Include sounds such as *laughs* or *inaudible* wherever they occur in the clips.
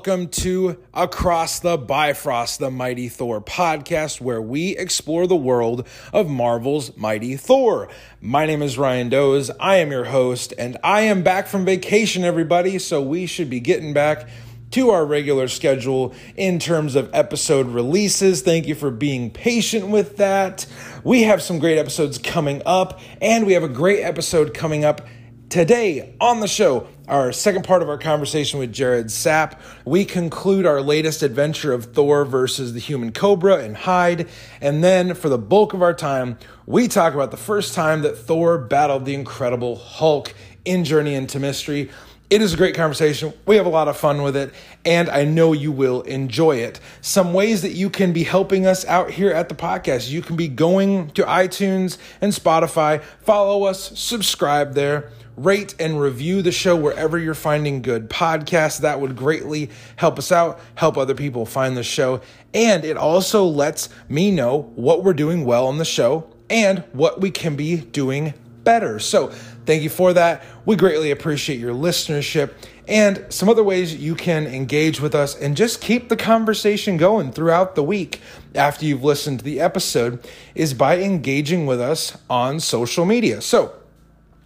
welcome to Across the Bifrost, the Mighty Thor podcast, where we explore the world of Marvel's Mighty Thor. My name is Ryan Doze. I am your host, and I am back from vacation, everybody, so we should be getting back to our regular schedule in terms of episode releases. Thank you for being patient with that. We have some great episodes coming up, and we have a great episode coming up Today on the show, our second part of our conversation with Jared Sapp, we conclude our latest adventure of Thor versus the human Cobra and Hyde. And then for the bulk of our time, we talk about the first time that Thor battled the Incredible Hulk in Journey into Mystery. It is a great conversation. We have a lot of fun with it, and I know you will enjoy it. Some ways that you can be helping us out here at the podcast you can be going to iTunes and Spotify, follow us, subscribe there rate and review the show wherever you're finding good podcasts. That would greatly help us out, help other people find the show. And it also lets me know what we're doing well on the show and what we can be doing better. So, thank you for that. We greatly appreciate your listenership and some other ways you can engage with us and just keep the conversation going throughout the week after you've listened to the episode is by engaging with us on social media. So,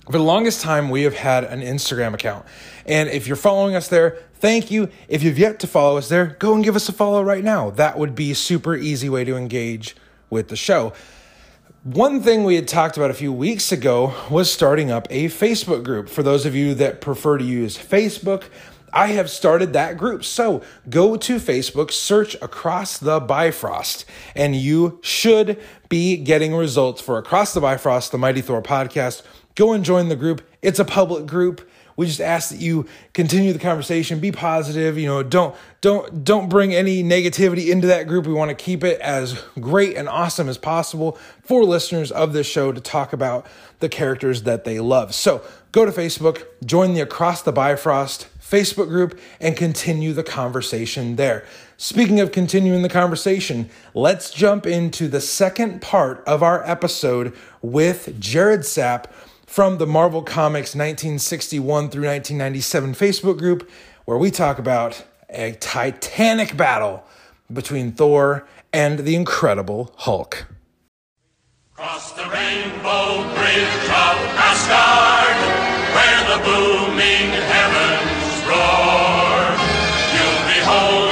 for the longest time, we have had an Instagram account. And if you're following us there, thank you. If you've yet to follow us there, go and give us a follow right now. That would be a super easy way to engage with the show. One thing we had talked about a few weeks ago was starting up a Facebook group. For those of you that prefer to use Facebook, I have started that group. So go to Facebook, search Across the Bifrost, and you should be getting results for Across the Bifrost, the Mighty Thor podcast go and join the group. It's a public group. We just ask that you continue the conversation, be positive, you know, don't don't don't bring any negativity into that group. We want to keep it as great and awesome as possible for listeners of this show to talk about the characters that they love. So, go to Facebook, join the Across the Bifrost Facebook group and continue the conversation there. Speaking of continuing the conversation, let's jump into the second part of our episode with Jared Sapp from the Marvel Comics 1961 through 1997 Facebook group, where we talk about a titanic battle between Thor and the Incredible Hulk. Cross the rainbow bridge of Asgard, where the booming heavens roar. You'll behold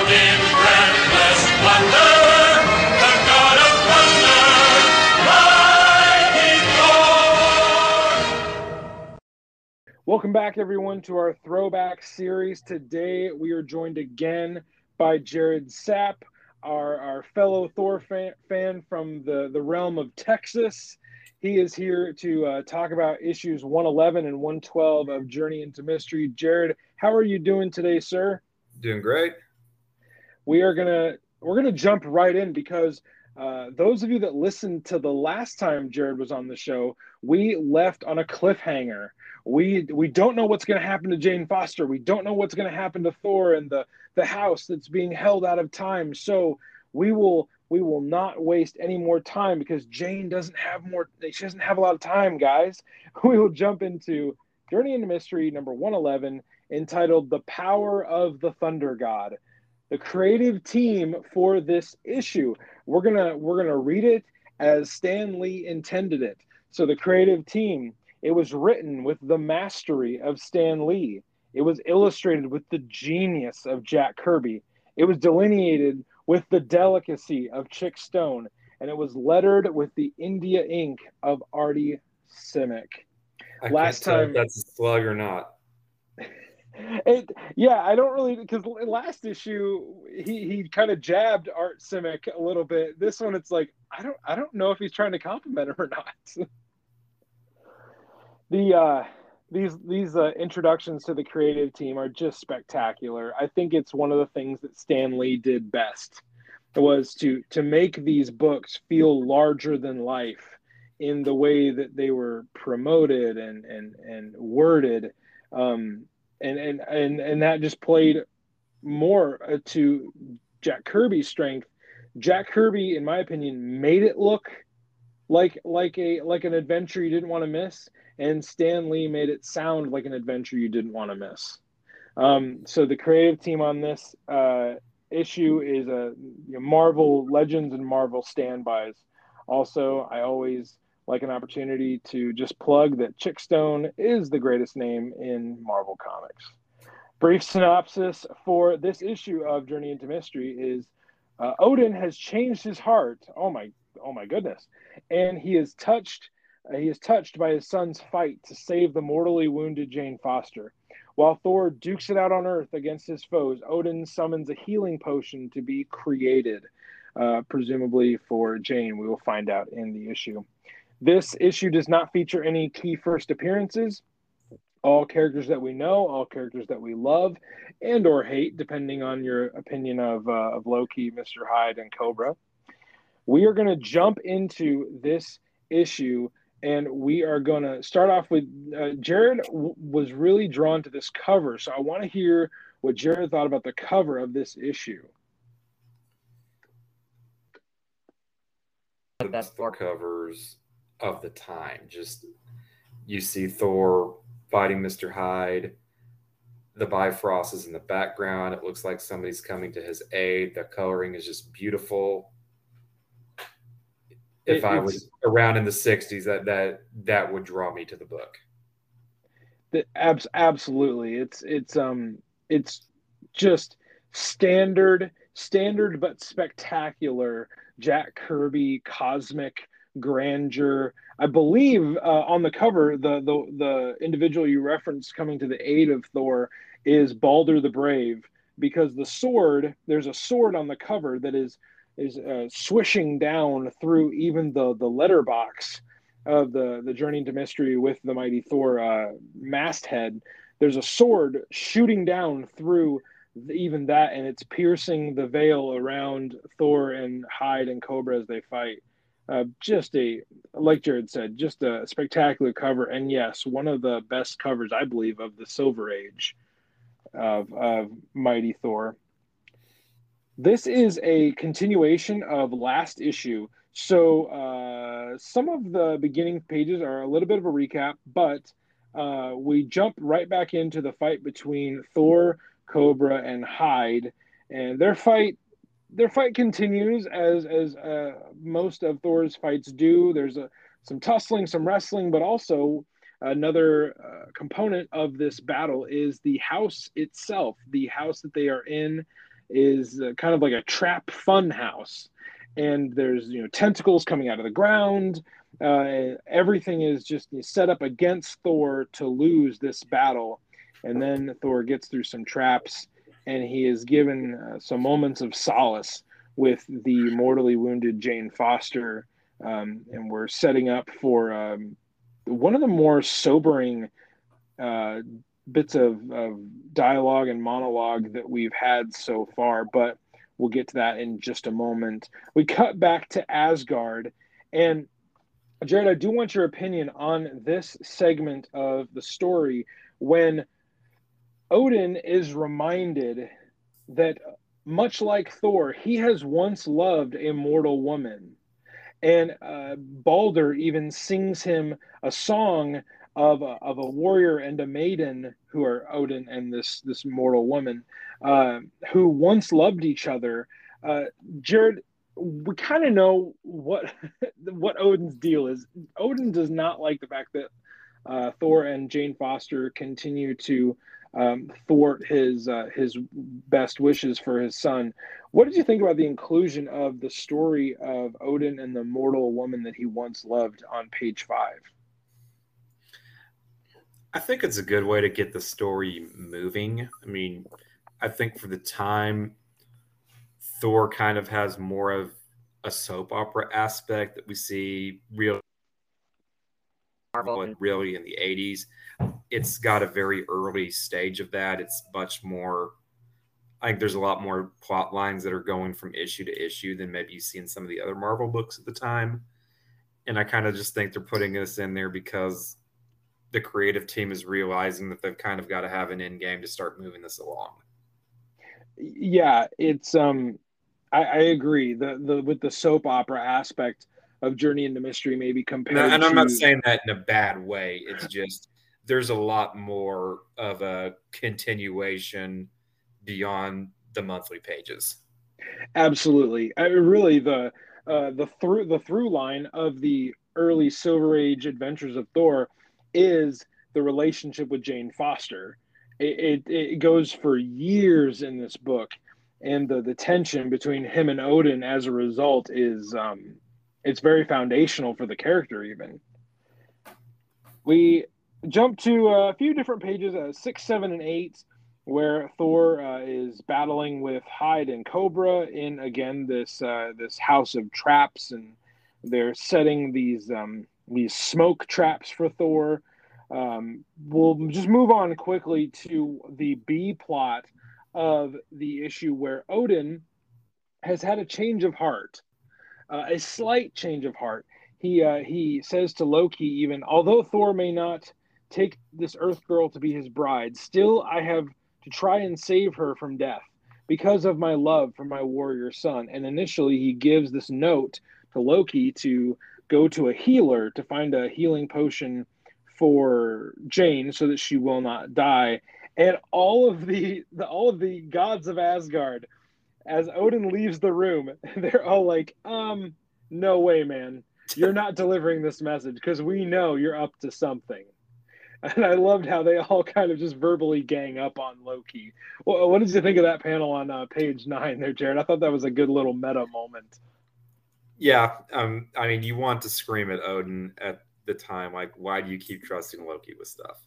Welcome back, everyone, to our throwback series. Today, we are joined again by Jared Sapp, our, our fellow Thor fan, fan from the, the realm of Texas. He is here to uh, talk about issues 111 and 112 of Journey into Mystery. Jared, how are you doing today, sir? Doing great. we are gonna we're gonna jump right in because uh, those of you that listened to the last time Jared was on the show, we left on a cliffhanger. We we don't know what's gonna happen to Jane Foster. We don't know what's gonna happen to Thor and the the house that's being held out of time. So we will we will not waste any more time because Jane doesn't have more. She doesn't have a lot of time, guys. *laughs* We will jump into Journey into Mystery number one eleven, entitled "The Power of the Thunder God." the creative team for this issue. We're gonna we're gonna read it as Stan Lee intended it. So the creative team, it was written with the mastery of Stan Lee. It was illustrated with the genius of Jack Kirby. It was delineated with the delicacy of Chic Stone, and it was lettered with the India ink of Artie Simek. I Last can't tell if time- that's a slug or not. It, yeah, I don't really because last issue he he kind of jabbed Art Simek a little bit. This one, it's like I don't I don't know if he's trying to compliment him or not. *laughs* the uh, these these uh, introductions to the creative team are just spectacular. I think it's one of the things that Stan Lee did best was to to make these books feel larger than life in the way that they were promoted and and and worded. Um, and and and and that just played more uh, to Jack Kirby's strength. Jack Kirby, in my opinion, made it look like like a like an adventure you didn't want to miss, and Stan Lee made it sound like an adventure you didn't want to miss. Um, so the creative team on this uh, issue is a you know, Marvel Legends and Marvel standbys. Also, I always like an opportunity to just plug that Chic Stone is the greatest name in Marvel Comics. Brief synopsis for this issue of Journey into Mystery is uh, Odin has changed his heart. Oh my, oh my goodness! And he is touched. Uh, he is touched by his son's fight to save the mortally wounded Jane Foster. While Thor dukes it out on Earth against his foes, Odin summons a healing potion to be created, uh, presumably for Jane. We will find out in the issue. This issue does not feature any key first appearances. All characters that we know, all characters that we love and or hate, depending on your opinion of, uh, of Loki, Mr. Hyde, and Cobra. We are going to jump into this issue and we are going to start off with uh, Jared w- was really drawn to this cover, so I want to hear what Jared thought about the cover of this issue. The best Thor covers of the time. Just you see Thor fighting Mr. Hyde. The Bifrost is in the background. It looks like somebody's coming to his aid. The coloring is just beautiful if I was around in the '60s, that that that would draw me to the book. The, abs, absolutely, it's it's um it's just standard standard but spectacular Jack Kirby cosmic grandeur. I believe uh, on the cover, the the the individual you referenced coming to the aid of Thor is Balder the Brave because the sword there's a sword on the cover that is is uh, swishing down through even the the letterbox of the the journey into mystery with the mighty Thor uh, masthead. There's a sword shooting down through even that, and it's piercing the veil around Thor and Hyde and Cobra as they fight. Uh, just a like Jared said, just a spectacular cover, and yes, one of the best covers I believe of the Silver Age of of Mighty Thor. This is a continuation of last issue. So uh, some of the beginning pages are a little bit of a recap, but uh, we jump right back into the fight between Thor, Cobra, and Hyde, and their fight. Their fight continues as as uh, most of Thor's fights do. There's a, some tussling, some wrestling, but also another uh, component of this battle is the house itself, the house that they are in is uh, kind of like a trap fun house. And there's you know tentacles coming out of the ground. Uh, everything is just set up against thor to lose this battle. And then thor gets through some traps and he is given uh, some moments of solace with the mortally wounded jane foster um, and we're setting up for um, one of the more sobering uh, bits of, of dialogue and monologue that we've had so far, but we'll get to that in just a moment. We cut back to Asgard, and Jared, I do want your opinion on this segment of the story when Odin is reminded that, much like Thor, he has once loved a mortal woman. And uh, Balder even sings him a song of a, of a warrior and a maiden who are Odin and this this mortal woman uh, who once loved each other. Uh, Jared, we kind of know what *laughs* what Odin's deal is. Odin does not like the fact that uh, Thor and Jane Foster continue to um, thwart his uh, his best wishes for his son. What did you think about the inclusion of the story of Odin and the mortal woman that he once loved on page five? I think it's a good way to get the story moving. I mean, I think for the time, Thor kind of has more of a soap opera aspect that we see real Marvel and really in the 80s. It's got a very early stage of that. It's much more I think there's a lot more plot lines that are going from issue to issue than maybe you see in some of the other Marvel books at the time. And I kind of just think they're putting this in there because the creative team is realizing that they've kind of got to have an end game to start moving this along. Yeah, it's um I, I agree. The the with the soap opera aspect of Journey into Mystery maybe compared and, and to... I'm not saying that in a bad way. It's just there's a lot more of a continuation beyond the monthly pages. Absolutely, I really the uh, the through the through line of the early Silver Age adventures of Thor is the relationship with Jane Foster. It, it, it goes for years in this book, and the the tension between him and Odin as a result is um, it's very foundational for the character. Even we jump to a few different pages, uh, six, seven, and eight, where Thor uh, is battling with Hyde and Cobra in again this uh, this house of traps, and they're setting these um, these smoke traps for Thor. Um, we'll just move on quickly to the B plot of the issue where Odin has had a change of heart, uh, a slight change of heart. He uh, he says to Loki, even although Thor may not take this Earth girl to be his bride, still I have to try and save her from death because of my love for my warrior son. And initially, he gives this note to Loki to go to a healer to find a healing potion for Jane so that she will not die and all of the, the all of the gods of Asgard, as Odin leaves the room, *laughs* they're all like, um, no way, man. You're not delivering this message because we know you're up to something. And I loved how they all kind of just verbally gang up on Loki. Well, what did you think of that panel on uh, page nine there, Jared? I thought that was a good little meta moment. Yeah, um, I mean, you want to scream at Odin at the time, like, why do you keep trusting Loki with stuff?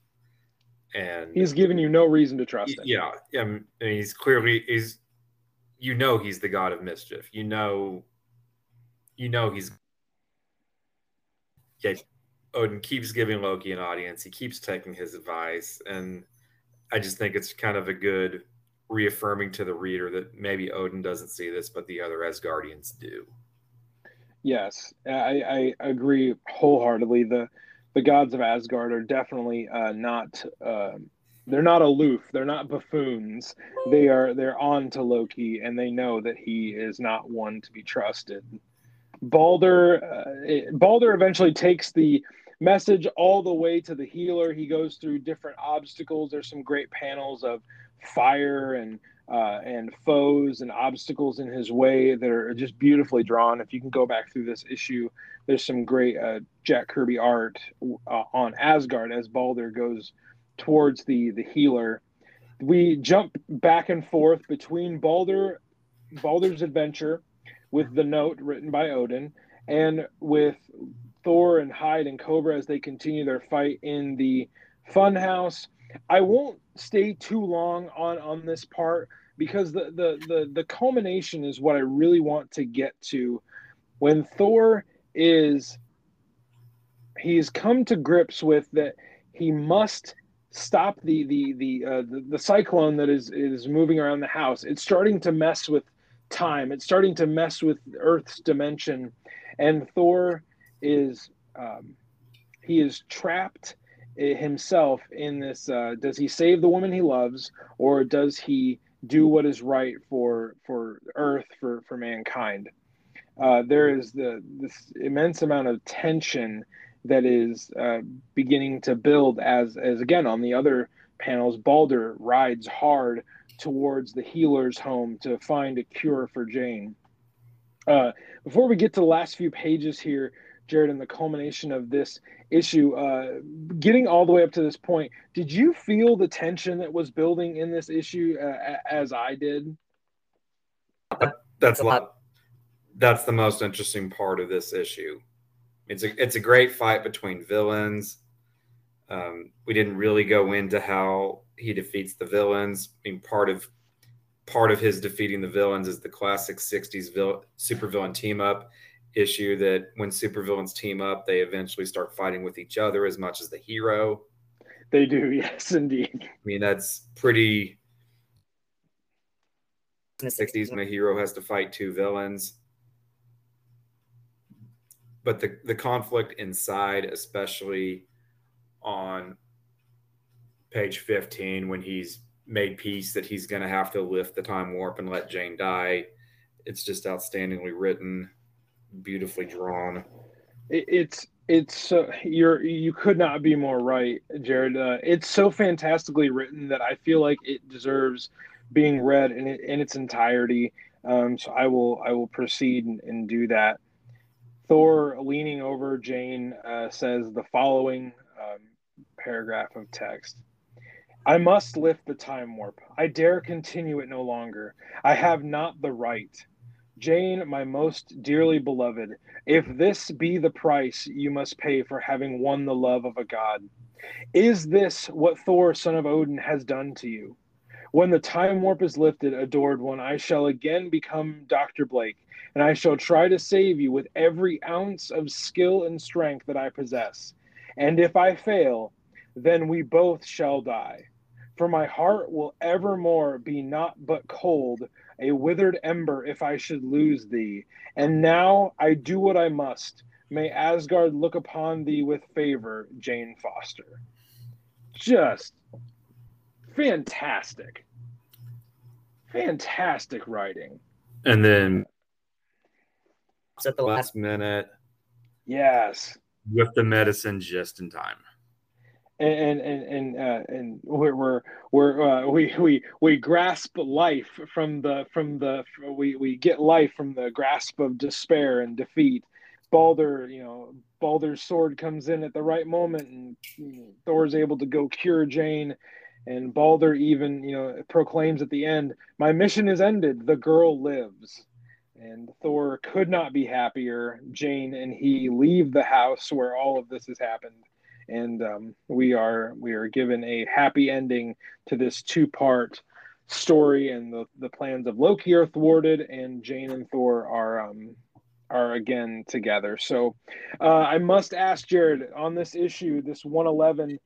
and he's given you no reason to trust him. Yeah, yeah, and he's clearly he's you know he's the god of mischief. You know, you know he's yeah. Odin keeps giving Loki an audience. He keeps taking his advice, and I just think it's kind of a good reaffirming to the reader that maybe Odin doesn't see this, but the other Asgardians do. Yes, I, I agree wholeheartedly. The the gods of Asgard are definitely uh, not uh, they're not aloof. They're not buffoons. They are they're on to Loki, and they know that he is not one to be trusted. Balder uh, Balder eventually takes the message all the way to the healer. He goes through different obstacles. There's some great panels of fire and uh, and foes and obstacles in his way that are just beautifully drawn. If you can go back through this issue, there's some great uh, Jack Kirby art uh, on Asgard as Balder goes towards the the healer. We jump back and forth between Balder Balder's adventure with the note written by Odin and with Thor and Hyde and Cobra as they continue their fight in the funhouse. I won't stay too long on on this part because the the the the culmination is what I really want to get to when Thor is he's come to grips with that he must stop the the the uh, the, the cyclone that is is moving around the house. It's starting to mess with time. It's starting to mess with Earth's dimension, and Thor is um, he is trapped himself in this uh, does he save the woman he loves or does he do what is right for for earth for for mankind uh, there is the this immense amount of tension that is uh, beginning to build as as again on the other panels balder rides hard towards the healer's home to find a cure for jane uh, before we get to the last few pages here Jared, in the culmination of this issue, uh, getting all the way up to this point, did you feel the tension that was building in this issue uh, as I did? That's a lot. That's the most interesting part of this issue. It's a it's a great fight between villains. Um, we didn't really go into how he defeats the villains. I mean, part of part of his defeating the villains is the classic '60s vil- supervillain team up issue that when supervillains team up, they eventually start fighting with each other as much as the hero. They do, *laughs* yes, indeed. I mean, that's pretty. In the 60s, when a hero has to fight two villains. But the, the conflict inside, especially on page 15, when he's made peace that he's going to have to lift the time warp and let Jane die, it's just outstandingly written beautifully drawn. It, it's It's you're you could not be more right, Jared. Uh, it's so fantastically written that I feel like it deserves being read in in its entirety. Um, so I will I will proceed and, and do that. Thor, leaning over Jane, uh, says the following um, paragraph of text. I must lift the time warp. I dare continue it no longer. I have not the right. Jane, my most dearly beloved, if this be the price you must pay for having won the love of a god, is this what Thor, son of Odin, has done to you? When the time warp is lifted, adored one, I shall again become Dr. Blake, and I shall try to save you with every ounce of skill and strength that I possess. And if I fail, then we both shall die. For my heart will evermore be not but cold, a withered ember if I should lose thee. And now I do what I must. May Asgard look upon thee with favor, Jane Foster. Just fantastic fantastic writing. And then at the last minute. Yes. With the medicine just in time. And and and uh, and we're we're, we're uh, we we we grasp life from the from the we we get life from the grasp of despair and defeat. Balder, you know, Balder's sword comes in at the right moment, and Thor's able to go cure Jane and Balder even, you know, proclaims at the end, "My mission is ended. The girl lives." And Thor could not be happier. Jane and he leave the house where all of this has happened, and um, we are we are given a happy ending to this two part story. And the the plans of Loki are thwarted, and Jane and Thor are um, are again together. So uh, I must ask Jared on this issue, this one eleven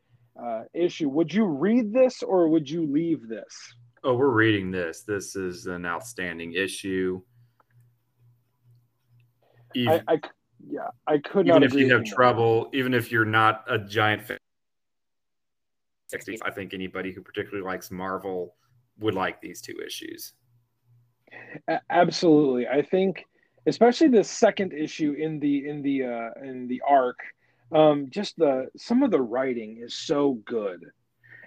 uh, issue. Would you read this or would you leave this? Oh, we're reading this. This is an outstanding issue. Even, I, I yeah, I could even if you have trouble, even if you're not a giant fan. I think anybody who particularly likes Marvel would like these two issues. Absolutely, I think, especially the second issue in the in the uh, in the arc um, just the some of the writing is so good.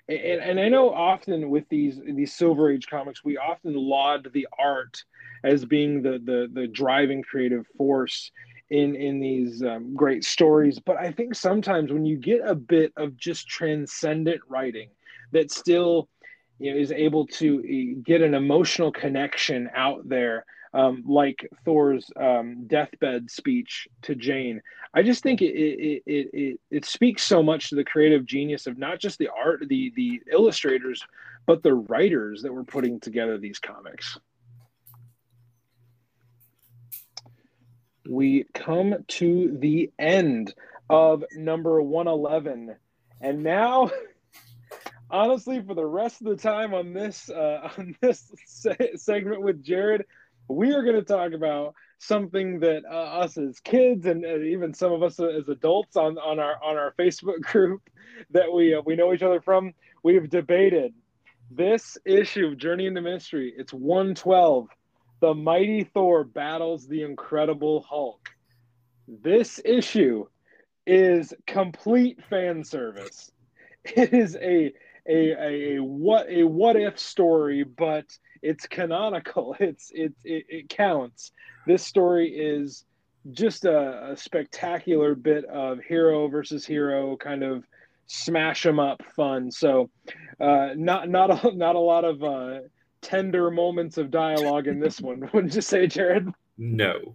And, and I know often with these these Silver Age comics, we often laud the art as being the the, the driving creative force in in these um, great stories. But I think sometimes when you get a bit of just transcendent writing that still you know, is able to eh, get an emotional connection out there um, like Thor's um, deathbed speech to Jane. I just think it it, it it it speaks so much to the creative genius of not just the art, the the illustrators, but the writers that were putting together these comics. We come to the end of number 111. And now *laughs* honestly for the rest of the time on this uh, *laughs* on this se- segment with Jared, we are going to talk about something that uh, us as kids and uh, even some of us as adults on, on our on our Facebook *laughs* group that we uh, we know each other from we have debated this issue of Journey into Mystery. It's 112. The mighty Thor battles the incredible Hulk. This issue is complete fan service. *laughs* It is a a, a, what a what if story, but it's canonical. *laughs* It's it, it, it counts. This story is just a, a, spectacular bit of hero versus hero kind of smash them up fun. So uh, not not a, *laughs* not a lot of uh, tender moments of dialogue in this one. *laughs* Wouldn't you say, Jared? No.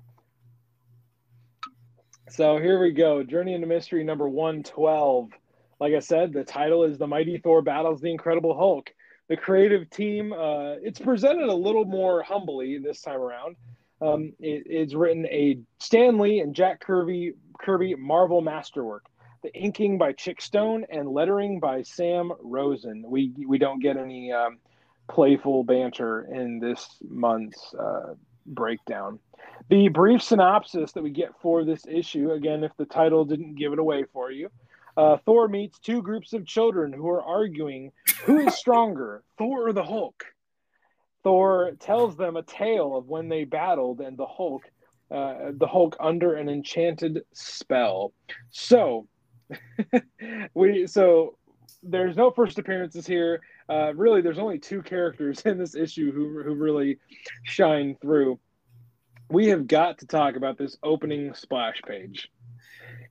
So here we go. Journey into Mystery number 112. Like I said, the title is The Mighty Thor Battles the Incredible Hulk the creative team. Uh, it's presented a little more humbly this time around. Um, it, it's written a Stan Lee and Jack Kirby Kirby Marvel masterwork. The inking by Chic Stone and lettering by Sam Rosen. We we don't get any um, playful banter in this month's uh, breakdown. The brief synopsis that we get for this issue, again, if the title didn't give it away for you, uh, Thor meets two groups of children who are arguing who is *laughs* stronger, Thor or the Hulk. Thor tells them a tale of when they battled, and the Hulk uh, the Hulk under an enchanted spell. So *laughs* we so there's no first appearances here. Uh, really, there's only two characters in this issue who who really shine through. We have got to talk about this opening splash page.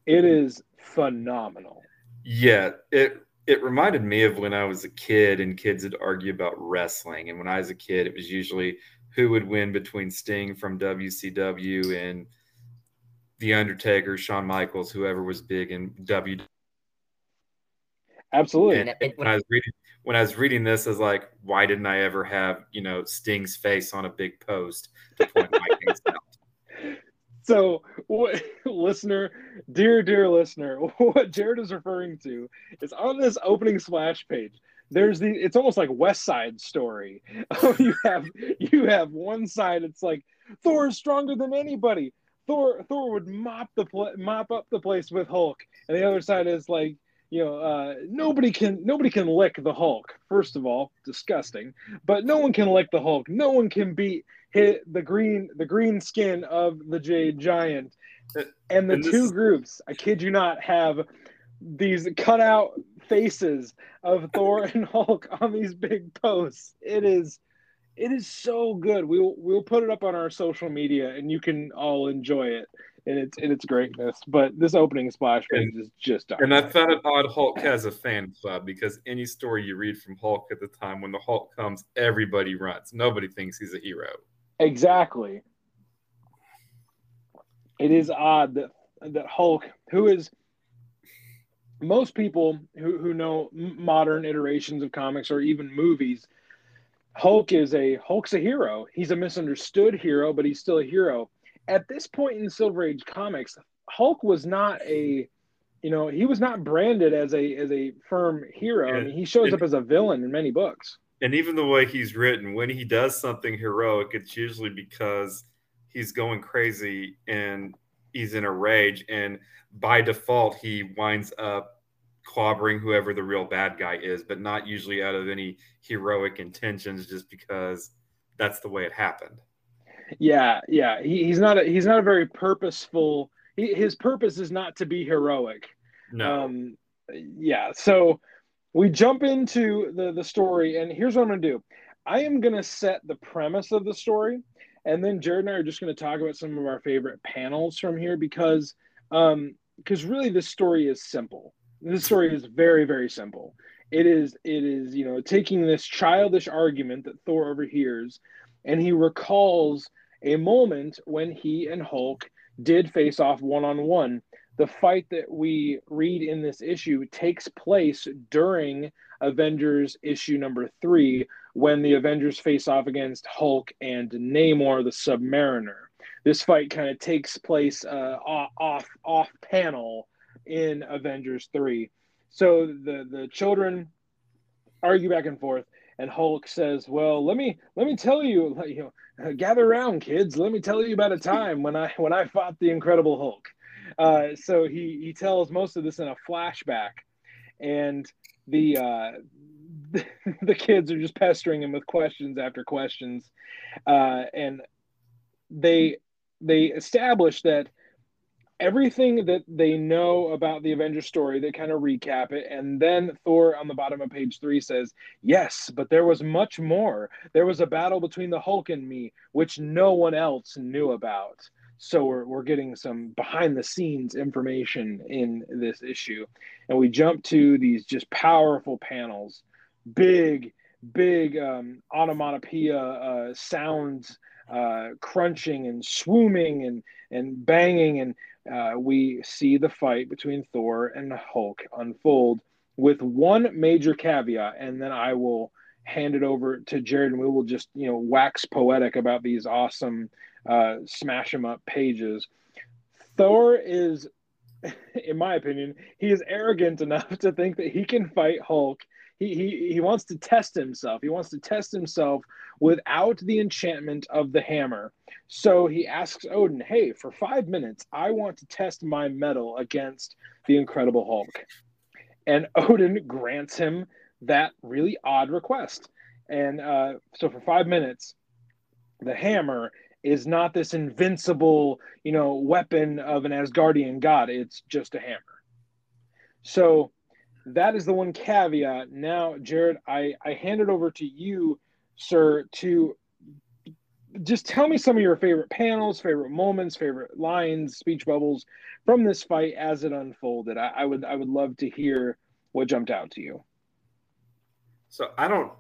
It is phenomenal. Yeah, it it reminded me of when I was a kid and kids would argue about wrestling. And when I was a kid, it was usually who would win between Sting from WCW and The Undertaker, Shawn Michaels, whoever was big in W. Absolutely. And, and when I was reading when I was reading this, I was like, why didn't I ever have you know Sting's face on a big post to point my *laughs* things out? So, what, *laughs* listener, dear, dear listener, *laughs* what Jared is referring to is on this opening splash page. There's the. It's almost like West Side Story. *laughs* you have you have one side. It's like Thor is stronger than anybody. Thor Thor would mop the pl- mop up the place with Hulk, and the other side is like you know uh, nobody can nobody can lick the Hulk. First of all, disgusting. But no one can lick the Hulk. No one can beat hit the green the green skin of the Jade Giant. And the And this- two groups, I kid you not, have these cutout faces of Thor and *laughs* Hulk on these big posts. It is it is so good. We'll we'll put it up on our social media and you can all enjoy it in its in its greatness. But this opening splash page is just And I found it odd Hulk has a fan club because any story you read from Hulk at the time, when the Hulk comes, everybody runs. Nobody thinks he's a hero. Exactly. It is odd that that Hulk, who is most people who, who know modern iterations of comics or even movies, Hulk is a Hulk's a hero. He's a misunderstood hero, but he's still a hero. At this point in Silver Age comics, Hulk was not a you know, he was not branded as a as a firm hero. I mean, he shows And- up as a villain in many books. And even the way he's written, when he does something heroic, it's usually because he's going crazy and he's in a rage. And by default, he winds up clobbering whoever the real bad guy is, but not usually out of any heroic intentions, just because that's the way it happened. Yeah, yeah. He, he's not a he's not a very purposeful. He, his purpose is not to be heroic. No. Um, yeah. So we jump into the the story, and here's what I'm gonna do. I am gonna set the premise of the story, and then Jared and I are just gonna talk about some of our favorite panels from here because um because really this story is simple. This story is very very simple. It is it is you know taking this childish argument that Thor overhears, and he recalls a moment when he and Hulk did face off one on one the fight that we read in this issue takes place during Avengers issue number three, when the Avengers face off against Hulk and Namor the Submariner. This fight kind of takes place uh, off off panel in Avengers three. So the the children argue back and forth, and Hulk says, "Well, let me let me tell you, *laughs* you know, gather around, kids. Let me tell you about a time when I when I fought the Incredible Hulk." Uh, so he he tells most of this in a flashback, and the uh, *laughs* the kids are just pestering him with questions after questions, uh, and they they establish that everything that they know about the Avengers story, they kind of recap it. And then Thor on the bottom of page three says, Yes, but there was much more. There was a battle between the Hulk and me, which no one else knew about. So we're, we're getting some behind the scenes information in this issue. And we jump to these just powerful panels, big, big um, onomatopoeia uh, sounds, uh, crunching and swooming and, and banging. And uh, we see the fight between Thor and Hulk unfold with one major caveat. And then I will hand it over to Jared and we will just, you know, wax poetic about these awesome uh, smash 'em up pages. Thor is, *laughs* in my opinion, he is arrogant enough to think that he can fight Hulk. He, he, he wants to test himself. He wants to test himself without the enchantment of the hammer. So he asks Odin, Hey, for five minutes, I want to test my mettle against the Incredible Hulk. And *laughs* Odin grants him that really odd request. And uh, so for five minutes, the hammer is not this invincible, you know, weapon of an Asgardian god. It's just a hammer. So that is the one caveat. Now, Jared, I, I hand it over to you, sir, to just tell me some of your favorite panels, favorite moments, favorite lines, speech bubbles from this fight as it unfolded. I, I would I would love to hear what jumped out to you. So I don't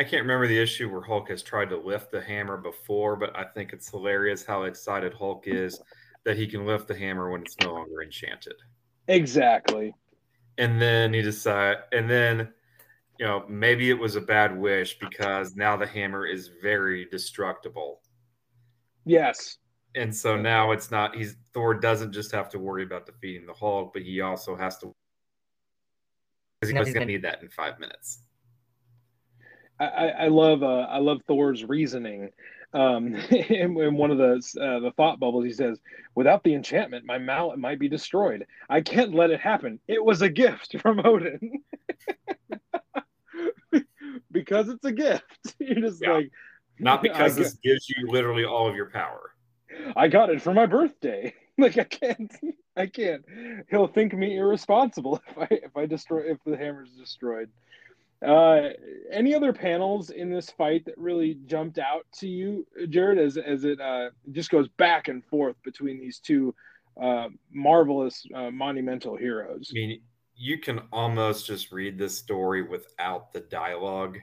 I can't remember the issue where Hulk has tried to lift the hammer before, but I think it's hilarious how excited Hulk is that he can lift the hammer when it's no longer enchanted. Exactly. And then he decide and then you know, maybe it was a bad wish because now the hammer is very destructible. Yes. And so now it's not he's Thor doesn't just have to worry about defeating the Hulk, but he also has to because he's gonna need that in five minutes. I, I love uh, I love Thor's reasoning. Um, *laughs* in, in, one of the uh, the thought bubbles, he says, "Without the enchantment, my mallet might be destroyed. I can't let it happen. It was a gift from Odin." *laughs* because it's a gift. *laughs* You're just yeah. like, not because this gives you literally all of your power. I got it for my birthday. like I can't, I can't. He'll think me irresponsible if I if I destroy if the hammer's destroyed. Uh, any other panels in this fight that really jumped out to you, Jared, as as it uh, just goes back and forth between these two uh, marvelous, uh, monumental heroes? I mean, you can almost just read this story without the dialogue.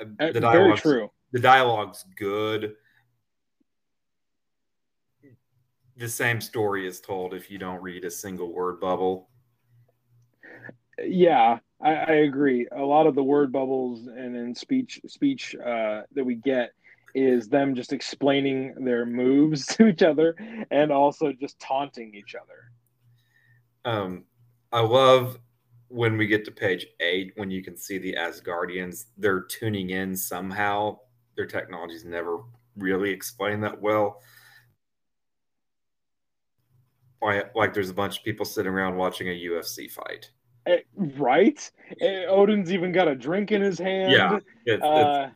Uh, the Very true. The dialogue's good. The same story is told if you don't read a single word bubble. Yeah, I, I agree. A lot of the word bubbles and in speech speech uh, that we get is them just explaining their moves *laughs* to each other and also just taunting each other. Um, I love when we get to page eight when you can see the Asgardians. They're tuning in somehow. Their technology's never really explained that well. Like there's a bunch of people sitting around watching a UFC fight. Eh, right? Eh, Odin's even got a drink in his hand. Yeah. It's, uh,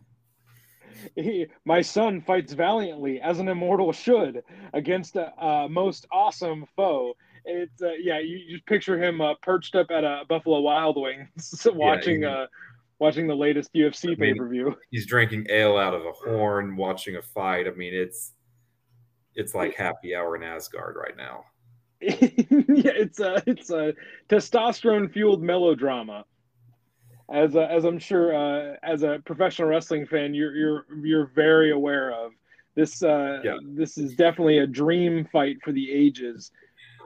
he, my son fights valiantly as an immortal should against a, a most awesome foe. It's uh, yeah, you, you picture him uh, perched up at a Buffalo Wild Wings *laughs* watching yeah, uh watching the latest UFC pay per view. He's drinking ale out of a horn, watching a fight. I mean, it's it's like happy hour in Asgard right now. *laughs* yeah, it's a it's a testosterone fueled melodrama. As a, as I'm sure uh, as a professional wrestling fan, you're you're you're very aware of this. Uh, yeah. This is definitely a dream fight for the ages.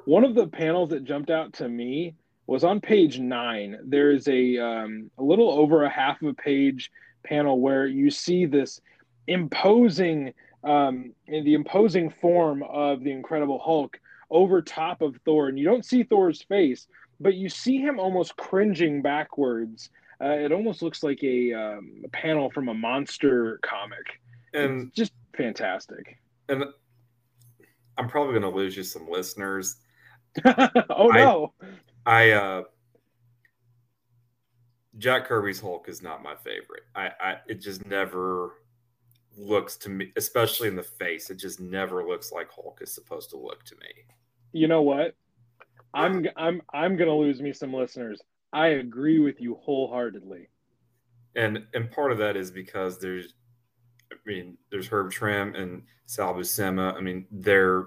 One of the panels that jumped out to me was on page nine. There is a um, a little over a half of a page panel where you see this imposing um, the imposing form of the Incredible Hulk over top of Thor, and you don't see Thor's face, but you see him almost cringing backwards. Uh, it almost looks like a, um, a, panel from a monster comic, and it's just fantastic. And I'm probably going to lose you some listeners. *laughs* oh no! I, I uh, Jack Kirby's Hulk is not my favorite. I, I it just never looks to me, especially in the face. It just never looks like Hulk is supposed to look to me you know what? I'm I'm I'm gonna lose me some listeners. I agree with you wholeheartedly. And and part of that is because there's I mean, there's Herb Trimpe and Sal Buscema. I mean, their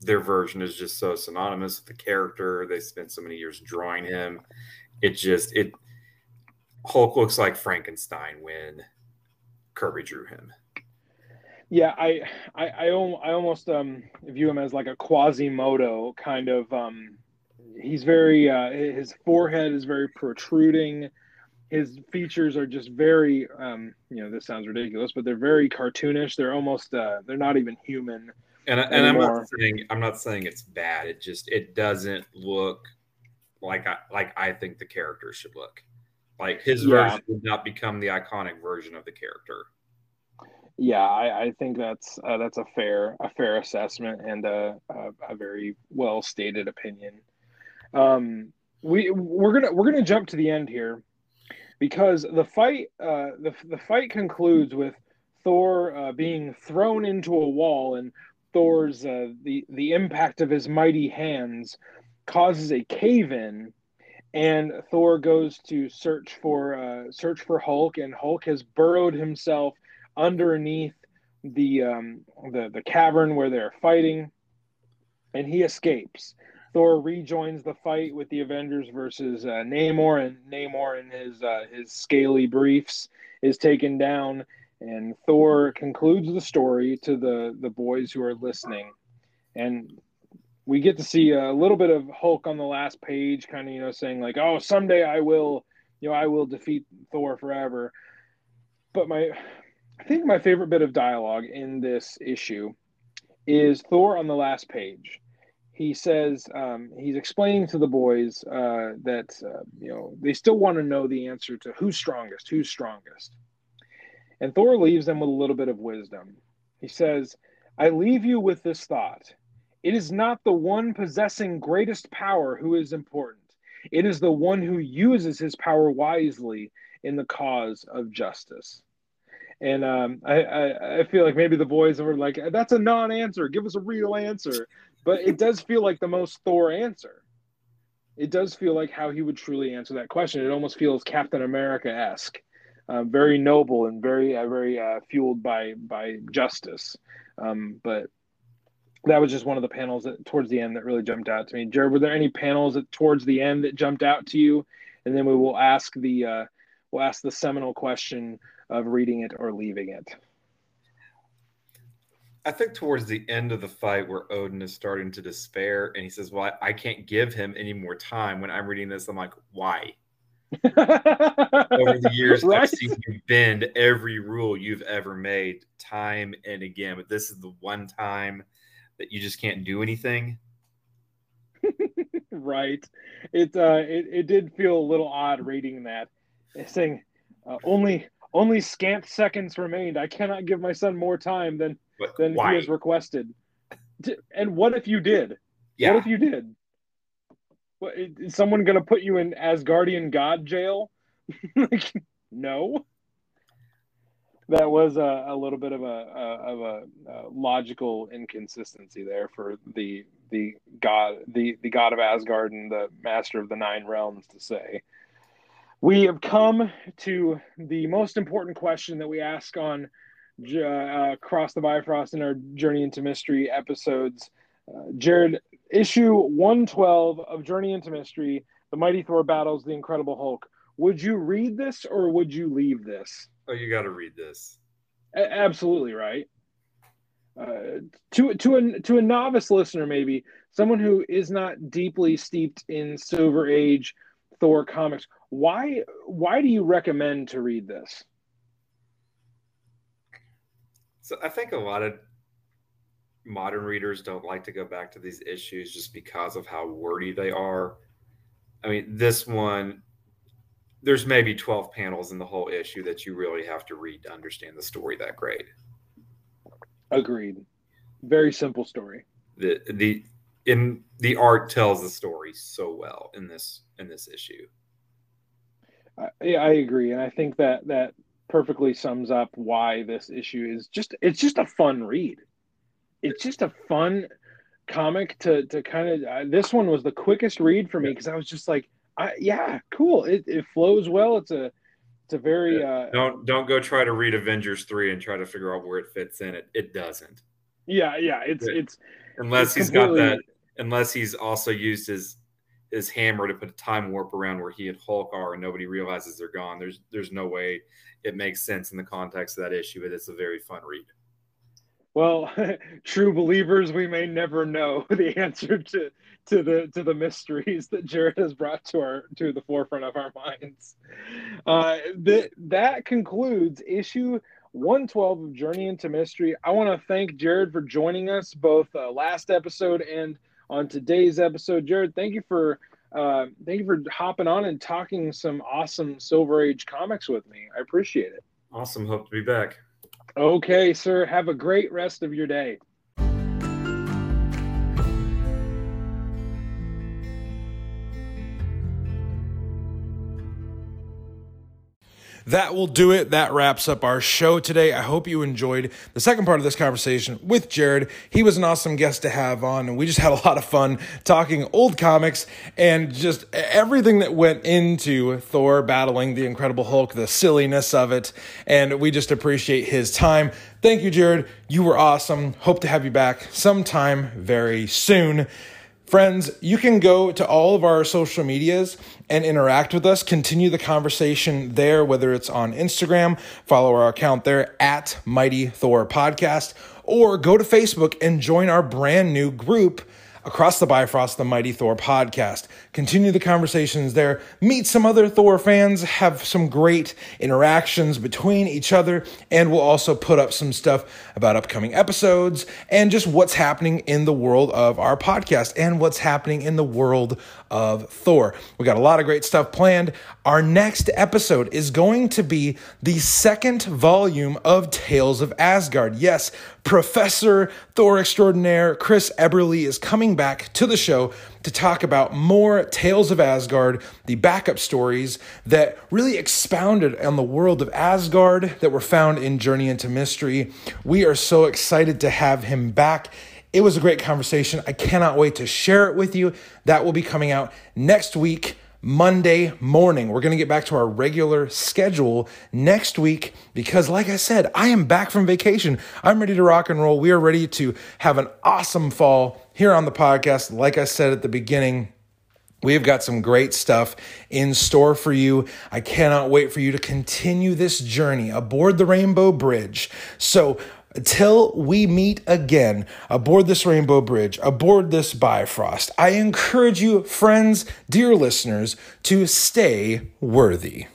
their version is just so synonymous with the character. They spent so many years drawing him. It just it Hulk looks like Frankenstein when Kirby drew him. Yeah, I, I, I, I almost um, view him as like a Quasimodo kind of. Um, he's very, uh, his forehead is very protruding. His features are just very, um, you know, this sounds ridiculous, but they're very cartoonish. They're almost, uh, they're not even human. And, and I'm not saying, I'm not saying it's bad. It just, it doesn't look like I, like I think the character should look. Like his yeah. version would not become the iconic version of the character. Yeah, I, I think that's uh, that's a fair a fair assessment and a, a, a very well stated opinion. Um, we we're gonna we're gonna jump to the end here because the fight uh, the the fight concludes with Thor uh, being thrown into a wall and Thor's uh, the the impact of his mighty hands causes a cave in, and Thor goes to search for uh, search for Hulk, and Hulk has burrowed himself underneath the um, the the cavern where they're fighting, and he escapes. Thor rejoins the fight with the Avengers versus uh, Namor, and Namor in his uh, his scaly briefs is taken down, and Thor concludes the story to the the boys who are listening, and we get to see a little bit of Hulk on the last page, kind of you know saying like, "Oh, someday I will, you know, I will defeat Thor forever." But my, I think my favorite bit of dialogue in this issue is Thor on the last page. He says um, he's explaining to the boys uh, that uh, you know they still want to know the answer to who's strongest, who's strongest, and Thor leaves them with a little bit of wisdom. He says, "I leave you with this thought." It is not the one possessing greatest power who is important. It is the one who uses his power wisely in the cause of justice. And um, I, I, I feel like maybe the boys were like, "That's a non-answer. Give us a real answer." But it does feel like the most Thor answer. It does feel like how he would truly answer that question. It almost feels Captain America esque, uh, very noble and very uh, very uh, fueled by by justice. Um, but that was just one of the panels that towards the end that really jumped out to me. Jared, were there any panels that towards the end that jumped out to you? And then we will ask the uh, we'll ask the seminal question of reading it or leaving it. I think towards the end of the fight where Odin is starting to despair and he says, Well, I, I can't give him any more time. When I'm reading this, I'm like, why? Over the years, *laughs* right? I've seen you bend every rule you've ever made time and again, but this is the one time that you just can't do anything. *laughs* right. It uh it, it did feel a little odd reading that. saying uh, only only scant seconds remained. I cannot give my son more time than but than why? he has requested. And what if you did? Yeah. What if you did? What, is someone going to put you in Asgardian God jail? *laughs* like, no that was a, a little bit of a, a of a, a, logical inconsistency there for the the god the the god of Asgard and the master of the nine realms to say. We have come to the most important question that we ask on uh, Cross the Bifrost in our Journey into Mystery episodes. Uh, Jared, issue 112 of Journey into Mystery, The Mighty Thor Battles the Incredible Hulk. Would you read this or would you leave this? Oh, you got to read this. A- absolutely right. Uh, to to a to a novice listener, maybe someone who is not deeply steeped in Silver Age Thor comics, why why do you recommend to read this? So I think a lot of modern readers don't like to go back to these issues just because of how wordy they are. I mean, this one there's maybe 12 panels in the whole issue that you really have to read to understand the story that great. Agreed. Very simple story. The the in the art tells the story so well in this in this issue. I, I agree, and I think that that perfectly sums up why this issue is just it's just a fun read. It's just a fun comic to to kind of uh, this one was the quickest read for me because I was just like I, yeah, cool. It, it flows well. It's a it's a very uh, don't don't go try to read Avengers three and try to figure out where it fits in. It it doesn't. Yeah, yeah. It's it's unless it's he's got that. Unless he's also used his his hammer to put a time warp around where he and Hulk are, and nobody realizes they're gone. There's there's no way it makes sense in the context of that issue, but it's a very fun read. Well, *laughs* true believers, we may never know *laughs* the answer to to the to the mysteries that Jared has brought to our to the forefront of our minds. Uh, that that concludes issue 112 of Journey into Mystery. I want to thank Jared for joining us both uh, last episode and on today's episode. Jared, thank you for uh, thank you for hopping on and talking some awesome Silver Age comics with me. I appreciate it. Awesome. Hope to be back. Okay, sir. Have a great rest of your day. That will do it. That wraps up our show today. I hope you enjoyed the second part of this conversation with Jared. He was an awesome guest to have on, and we just *laughs* had a lot of fun talking old comics and just everything that went into Thor battling the Incredible Hulk, the silliness of it. And we just appreciate his time. Thank you, Jared. You were awesome. Hope to have you back sometime very soon. Friends, you can go to all of our social medias and interact with us. Continue the conversation there, whether it's on Instagram, follow our account there at Mighty Thor Podcast, or go to Facebook and join our brand new group across the Bifrost, the Mighty Thor podcast. Continue the conversations there, meet some other Thor fans, have some great interactions between each other, and we'll also put up some stuff about upcoming episodes and just what's happening in the world of our podcast and what's happening in the world of Thor. We got a lot of great stuff planned. Our next episode is going to be the second volume of Tales of Asgard. Yes, Professor Thor extraordinaire Chris Eberly is coming back to the show to talk about more Tales of Asgard, the backup stories that really expounded on the world of Asgard that were found in Journey into Mystery. We are so excited to have him back. It was a great conversation. I cannot wait to share it with you. That will be coming out next week. Monday morning. We're going to get back to our regular schedule next week because, like I said, I am back from vacation. I'm ready to rock and roll. We are ready to have an awesome fall here on the podcast. Like I said at the beginning, We've got some great stuff in store for you. I cannot wait for you to continue this journey aboard the Rainbow Bridge. So, until we meet again aboard this rainbow bridge, aboard this Bifrost, I encourage you, friends, dear listeners, to stay worthy.